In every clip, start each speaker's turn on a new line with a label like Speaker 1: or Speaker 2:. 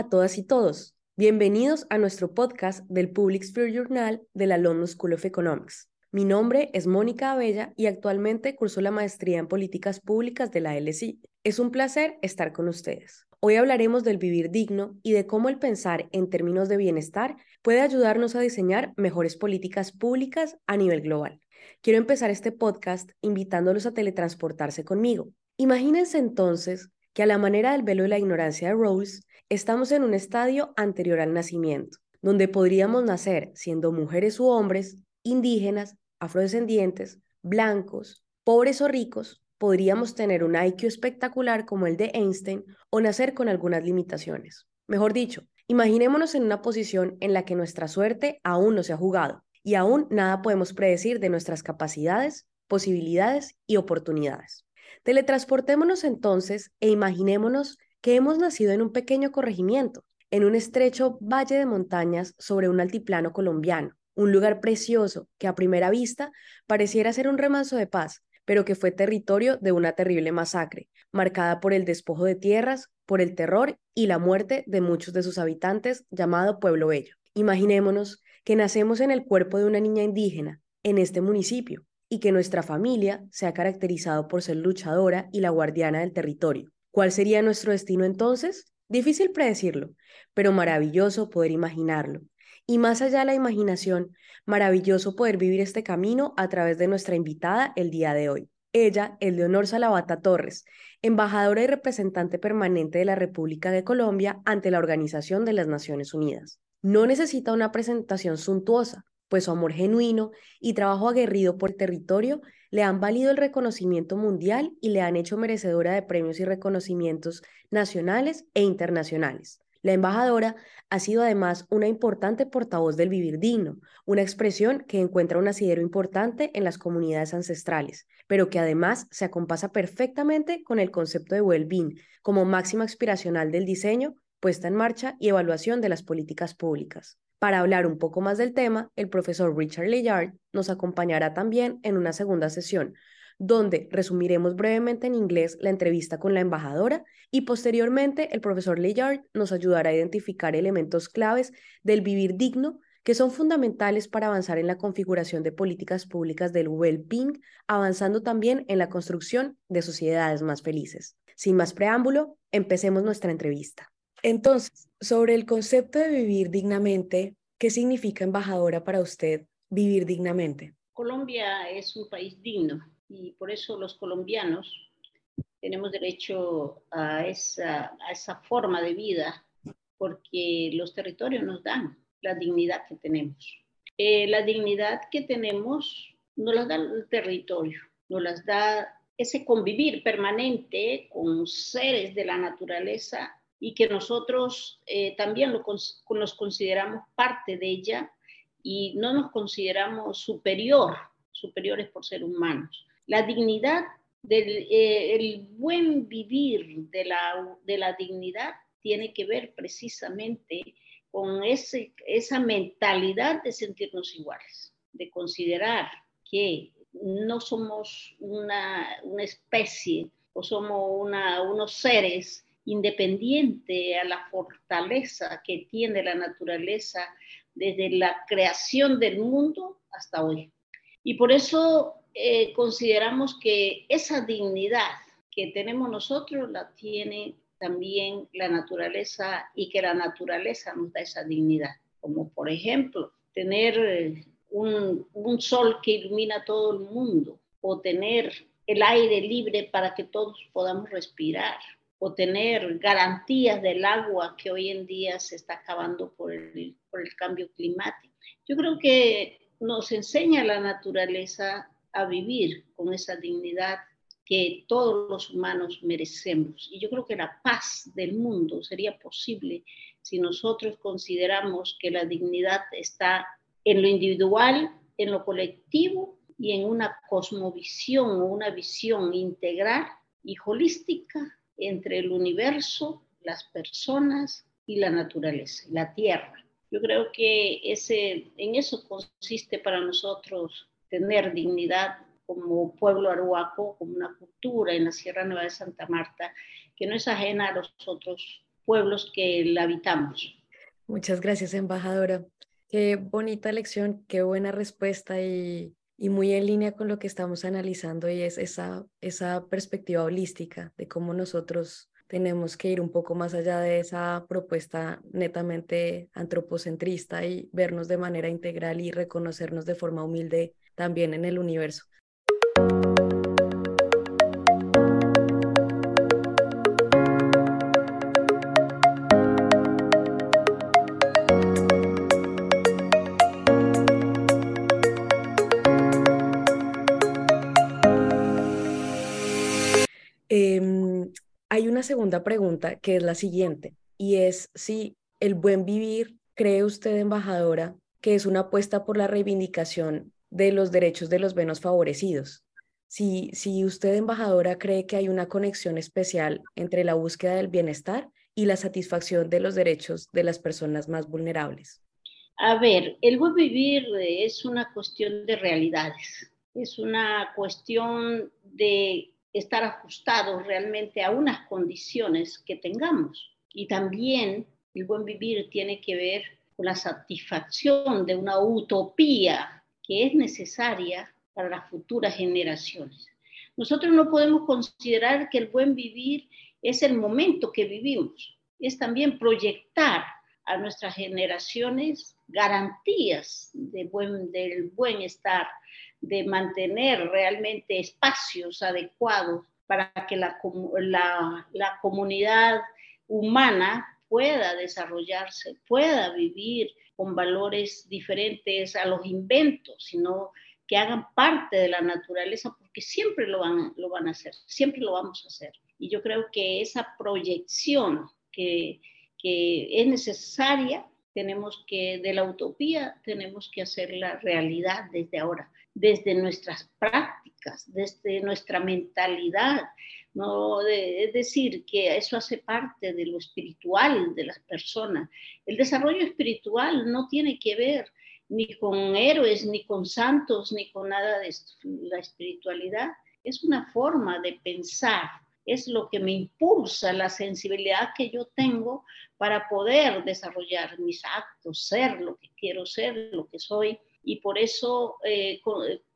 Speaker 1: A todas y todos. Bienvenidos a nuestro podcast del Public Sphere Journal de la London School of Economics. Mi nombre es Mónica Abella y actualmente curso la maestría en políticas públicas de la LSI. Es un placer estar con ustedes. Hoy hablaremos del vivir digno y de cómo el pensar en términos de bienestar puede ayudarnos a diseñar mejores políticas públicas a nivel global. Quiero empezar este podcast invitándolos a teletransportarse conmigo. Imagínense entonces que a la manera del velo de la ignorancia de Rawls, Estamos en un estadio anterior al nacimiento, donde podríamos nacer siendo mujeres u hombres, indígenas, afrodescendientes, blancos, pobres o ricos, podríamos tener un IQ espectacular como el de Einstein o nacer con algunas limitaciones. Mejor dicho, imaginémonos en una posición en la que nuestra suerte aún no se ha jugado y aún nada podemos predecir de nuestras capacidades, posibilidades y oportunidades. Teletransportémonos entonces e imaginémonos que hemos nacido en un pequeño corregimiento, en un estrecho valle de montañas sobre un altiplano colombiano, un lugar precioso que a primera vista pareciera ser un remanso de paz, pero que fue territorio de una terrible masacre, marcada por el despojo de tierras, por el terror y la muerte de muchos de sus habitantes, llamado Pueblo Bello. Imaginémonos que nacemos en el cuerpo de una niña indígena, en este municipio, y que nuestra familia se ha caracterizado por ser luchadora y la guardiana del territorio. ¿Cuál sería nuestro destino entonces? Difícil predecirlo, pero maravilloso poder imaginarlo. Y más allá de la imaginación, maravilloso poder vivir este camino a través de nuestra invitada el día de hoy. Ella, el Leonor Salavata Torres, embajadora y representante permanente de la República de Colombia ante la Organización de las Naciones Unidas. No necesita una presentación suntuosa, pues su amor genuino y trabajo aguerrido por territorio le han valido el reconocimiento mundial y le han hecho merecedora de premios y reconocimientos nacionales e internacionales. La embajadora ha sido además una importante portavoz del vivir digno, una expresión que encuentra un asidero importante en las comunidades ancestrales, pero que además se acompasa perfectamente con el concepto de well-being como máxima aspiracional del diseño, puesta en marcha y evaluación de las políticas públicas. Para hablar un poco más del tema, el profesor Richard Layard nos acompañará también en una segunda sesión, donde resumiremos brevemente en inglés la entrevista con la embajadora y posteriormente el profesor Layard nos ayudará a identificar elementos claves del vivir digno que son fundamentales para avanzar en la configuración de políticas públicas del well-being, avanzando también en la construcción de sociedades más felices. Sin más preámbulo, empecemos nuestra entrevista. Entonces, sobre el concepto de vivir dignamente, ¿qué significa, embajadora, para usted vivir dignamente?
Speaker 2: Colombia es un país digno y por eso los colombianos tenemos derecho a esa, a esa forma de vida porque los territorios nos dan la dignidad que tenemos. Eh, la dignidad que tenemos nos la da el territorio, nos las da ese convivir permanente con seres de la naturaleza y que nosotros eh, también lo, nos consideramos parte de ella y no nos consideramos superior, superiores por ser humanos. La dignidad, del, eh, el buen vivir de la, de la dignidad tiene que ver precisamente con ese, esa mentalidad de sentirnos iguales, de considerar que no somos una, una especie o somos una, unos seres independiente a la fortaleza que tiene la naturaleza desde la creación del mundo hasta hoy. Y por eso eh, consideramos que esa dignidad que tenemos nosotros la tiene también la naturaleza y que la naturaleza nos da esa dignidad, como por ejemplo tener eh, un, un sol que ilumina todo el mundo o tener el aire libre para que todos podamos respirar o tener garantías del agua que hoy en día se está acabando por el, por el cambio climático. Yo creo que nos enseña la naturaleza a vivir con esa dignidad que todos los humanos merecemos. Y yo creo que la paz del mundo sería posible si nosotros consideramos que la dignidad está en lo individual, en lo colectivo y en una cosmovisión o una visión integral y holística entre el universo, las personas y la naturaleza, la tierra. Yo creo que ese, en eso consiste para nosotros tener dignidad como pueblo aruaco, como una cultura en la Sierra Nueva de Santa Marta, que no es ajena a los otros pueblos que la habitamos.
Speaker 1: Muchas gracias, embajadora. Qué bonita lección, qué buena respuesta y, y muy en línea con lo que estamos analizando y es esa, esa perspectiva holística de cómo nosotros tenemos que ir un poco más allá de esa propuesta netamente antropocentrista y vernos de manera integral y reconocernos de forma humilde también en el universo. Segunda pregunta que es la siguiente y es si el buen vivir, cree usted, embajadora, que es una apuesta por la reivindicación de los derechos de los menos favorecidos. Si, si usted, embajadora, cree que hay una conexión especial entre la búsqueda del bienestar y la satisfacción de los derechos de las personas más vulnerables.
Speaker 2: A ver, el buen vivir es una cuestión de realidades, es una cuestión de estar ajustados realmente a unas condiciones que tengamos. Y también el buen vivir tiene que ver con la satisfacción de una utopía que es necesaria para las futuras generaciones. Nosotros no podemos considerar que el buen vivir es el momento que vivimos, es también proyectar a nuestras generaciones garantías del buen estar, de mantener realmente espacios adecuados para que la, la, comunidad humana pueda desarrollarse, pueda vivir con valores diferentes a los inventos, sino que hagan parte de la naturaleza, porque siempre lo van, lo van a hacer, siempre lo vamos a hacer. Y yo creo que esa proyección que, que es necesaria, tenemos que, de la utopía, tenemos que hacerla realidad desde ahora desde nuestras prácticas, desde nuestra mentalidad, ¿no? es decir, que eso hace parte de lo espiritual de las personas. El desarrollo espiritual no tiene que ver ni con héroes, ni con santos, ni con nada de. La espiritualidad es una forma de pensar, es lo que me impulsa, la sensibilidad que yo tengo para poder desarrollar mis actos, ser lo que quiero ser, lo que soy y por eso eh,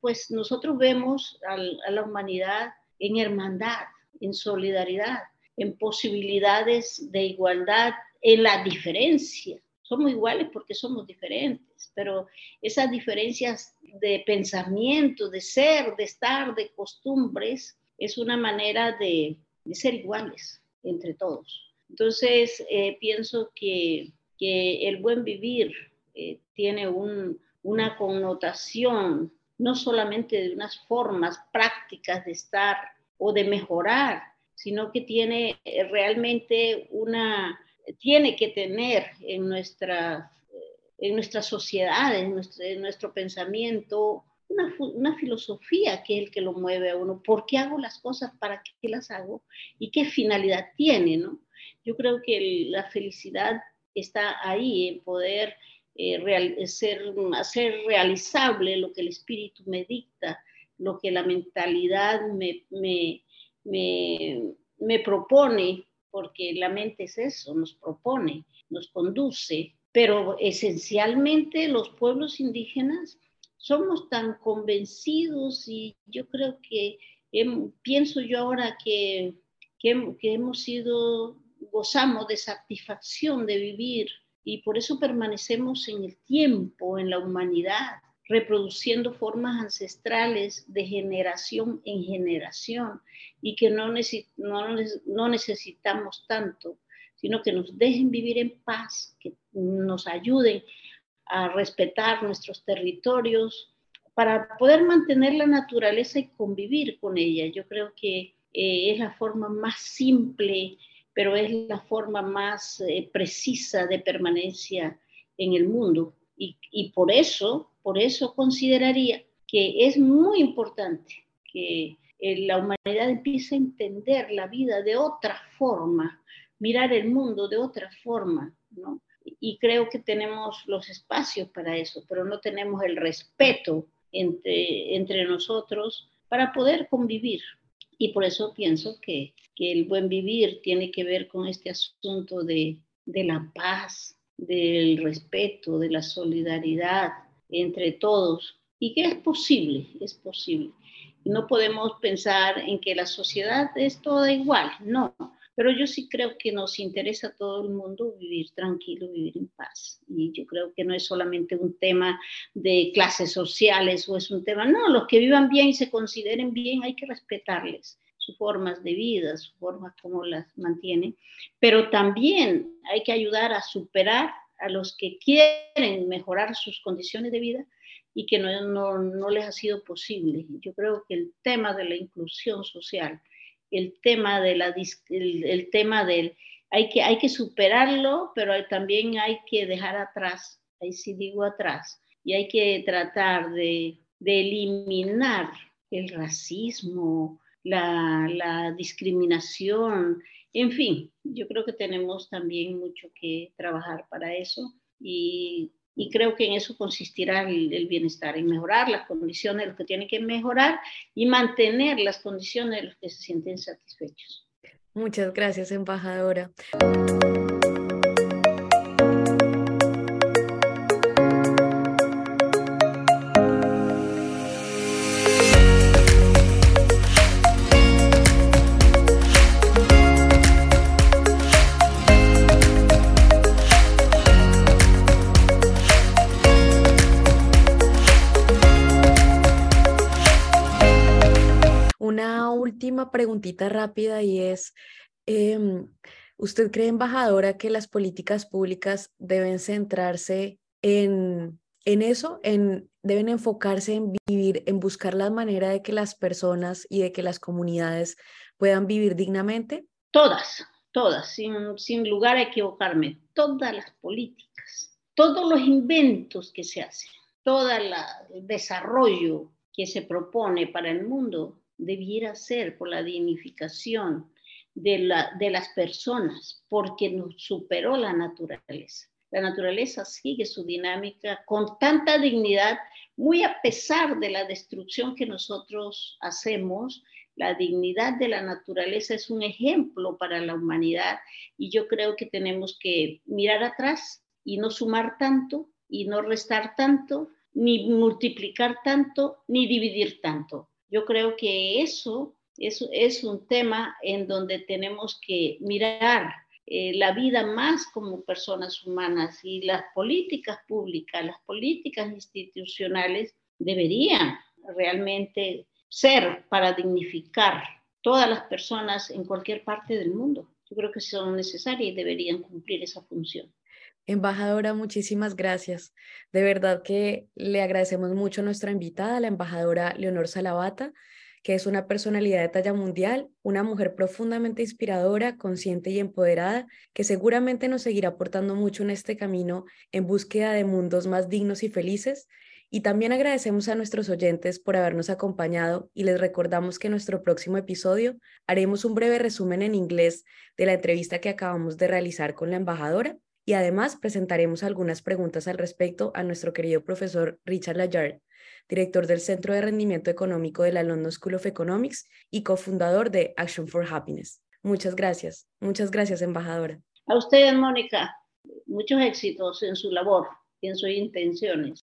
Speaker 2: pues nosotros vemos a la humanidad en hermandad, en solidaridad, en posibilidades de igualdad, en la diferencia. Somos iguales porque somos diferentes, pero esas diferencias de pensamiento, de ser, de estar, de costumbres, es una manera de, ser iguales entre todos. Entonces, eh, pienso que, el buen vivir eh, tiene un, una connotación no solamente de unas formas prácticas de estar o de mejorar, sino que tiene eh, realmente una, tiene que tener en nuestra, en nuestra sociedad, en nuestro, pensamiento, una, una, filosofía que es el que lo mueve a uno. ¿Por qué hago las cosas? ¿Para qué las hago? ¿Y qué finalidad tiene? ¿no? Yo creo que la felicidad está ahí, en poder eh, ser, hacer realizable lo que el espíritu me dicta, lo que la mentalidad me, me, me, propone, porque la mente es eso, nos propone, nos conduce, pero esencialmente los pueblos indígenas somos tan convencidos y yo creo que pienso yo ahora que, que, que, hemos sido, gozamos de satisfacción de vivir y por eso permanecemos en el tiempo, en la humanidad, reproduciendo formas ancestrales de generación en generación y que no, no, necesitamos tanto, sino que nos dejen vivir en paz, que nos ayuden a respetar nuestros territorios para poder mantener la naturaleza y convivir con ella. Yo creo que eh, es la forma más simple pero es la forma más eh, precisa de permanencia en el mundo. Y, por eso, por eso consideraría que es muy importante que eh, la humanidad empiece a entender la vida de otra forma, mirar el mundo de otra forma, ¿no? Y creo que tenemos los espacios para eso, pero no tenemos el respeto entre, entre nosotros para poder convivir. Y por eso pienso que, que el buen vivir tiene que ver con este asunto de, de la paz, del respeto, de la solidaridad entre todos, y que es posible, es posible. No podemos pensar en que la sociedad es toda igual, no, pero yo sí creo que nos interesa a todo el mundo vivir tranquilo, vivir en paz. Y yo creo que no es solamente un tema de clases sociales o es un tema, no, los que vivan bien y se consideren bien hay que respetarles sus formas de vida, sus formas como las mantienen, pero también hay que ayudar a superar a los que quieren mejorar sus condiciones de vida y que no, no, les ha sido posible. Yo creo que el tema de la inclusión social, el tema, de la, el, tema del... Hay que, hay que superarlo, pero también hay que dejar atrás, ahí sí digo atrás, y hay que tratar de, de eliminar el racismo, la, la, discriminación, en fin, yo creo que tenemos también mucho que trabajar para eso y y creo que en eso consistirá el, bienestar, en mejorar las condiciones de los que tienen que mejorar y mantener las condiciones de los que se sienten satisfechos.
Speaker 3: Muchas gracias, embajadora. Preguntita rápida y es, em, ¿usted cree, embajadora, que las políticas públicas deben centrarse en, en eso, en, deben enfocarse en vivir, en buscar la manera de que las personas y de que las comunidades puedan vivir dignamente?
Speaker 2: Todas, todas, sin, sin lugar a equivocarme, todas las políticas, todos los inventos que se hacen, todo el desarrollo que se propone para el mundo debiera ser por la dignificación de, la, de las personas, porque nos superó la naturaleza. La naturaleza sigue su dinámica con tanta dignidad, muy a pesar de la destrucción que nosotros hacemos. La dignidad de la naturaleza es un ejemplo para la humanidad y yo creo que tenemos que mirar atrás y no sumar tanto y no restar tanto, ni multiplicar tanto, ni dividir tanto. Yo creo que eso, es un tema en donde tenemos que mirar eh, la vida más como personas humanas y las políticas públicas, las políticas institucionales deberían realmente ser para dignificar todas las personas en cualquier parte del mundo. Yo creo que son necesarias y deberían cumplir esa función.
Speaker 3: Embajadora, muchísimas gracias. De verdad que le agradecemos mucho a nuestra invitada, la embajadora Leonor Salavata, que es una personalidad de talla mundial, una mujer profundamente inspiradora, consciente y empoderada, que seguramente nos seguirá aportando mucho en este camino en búsqueda de mundos más dignos y felices. Y también agradecemos a nuestros oyentes por habernos acompañado y les recordamos que en nuestro próximo episodio haremos un breve resumen en inglés de la entrevista que acabamos de realizar con la embajadora y además presentaremos algunas preguntas al respecto a nuestro querido profesor Richard Layard, director del Centro de Rendimiento Económico de la London School of Economics y cofundador de Action for Happiness. Muchas gracias. Muchas gracias, embajadora.
Speaker 2: A usted, Mónica, muchos éxitos en su labor y en sus intenciones.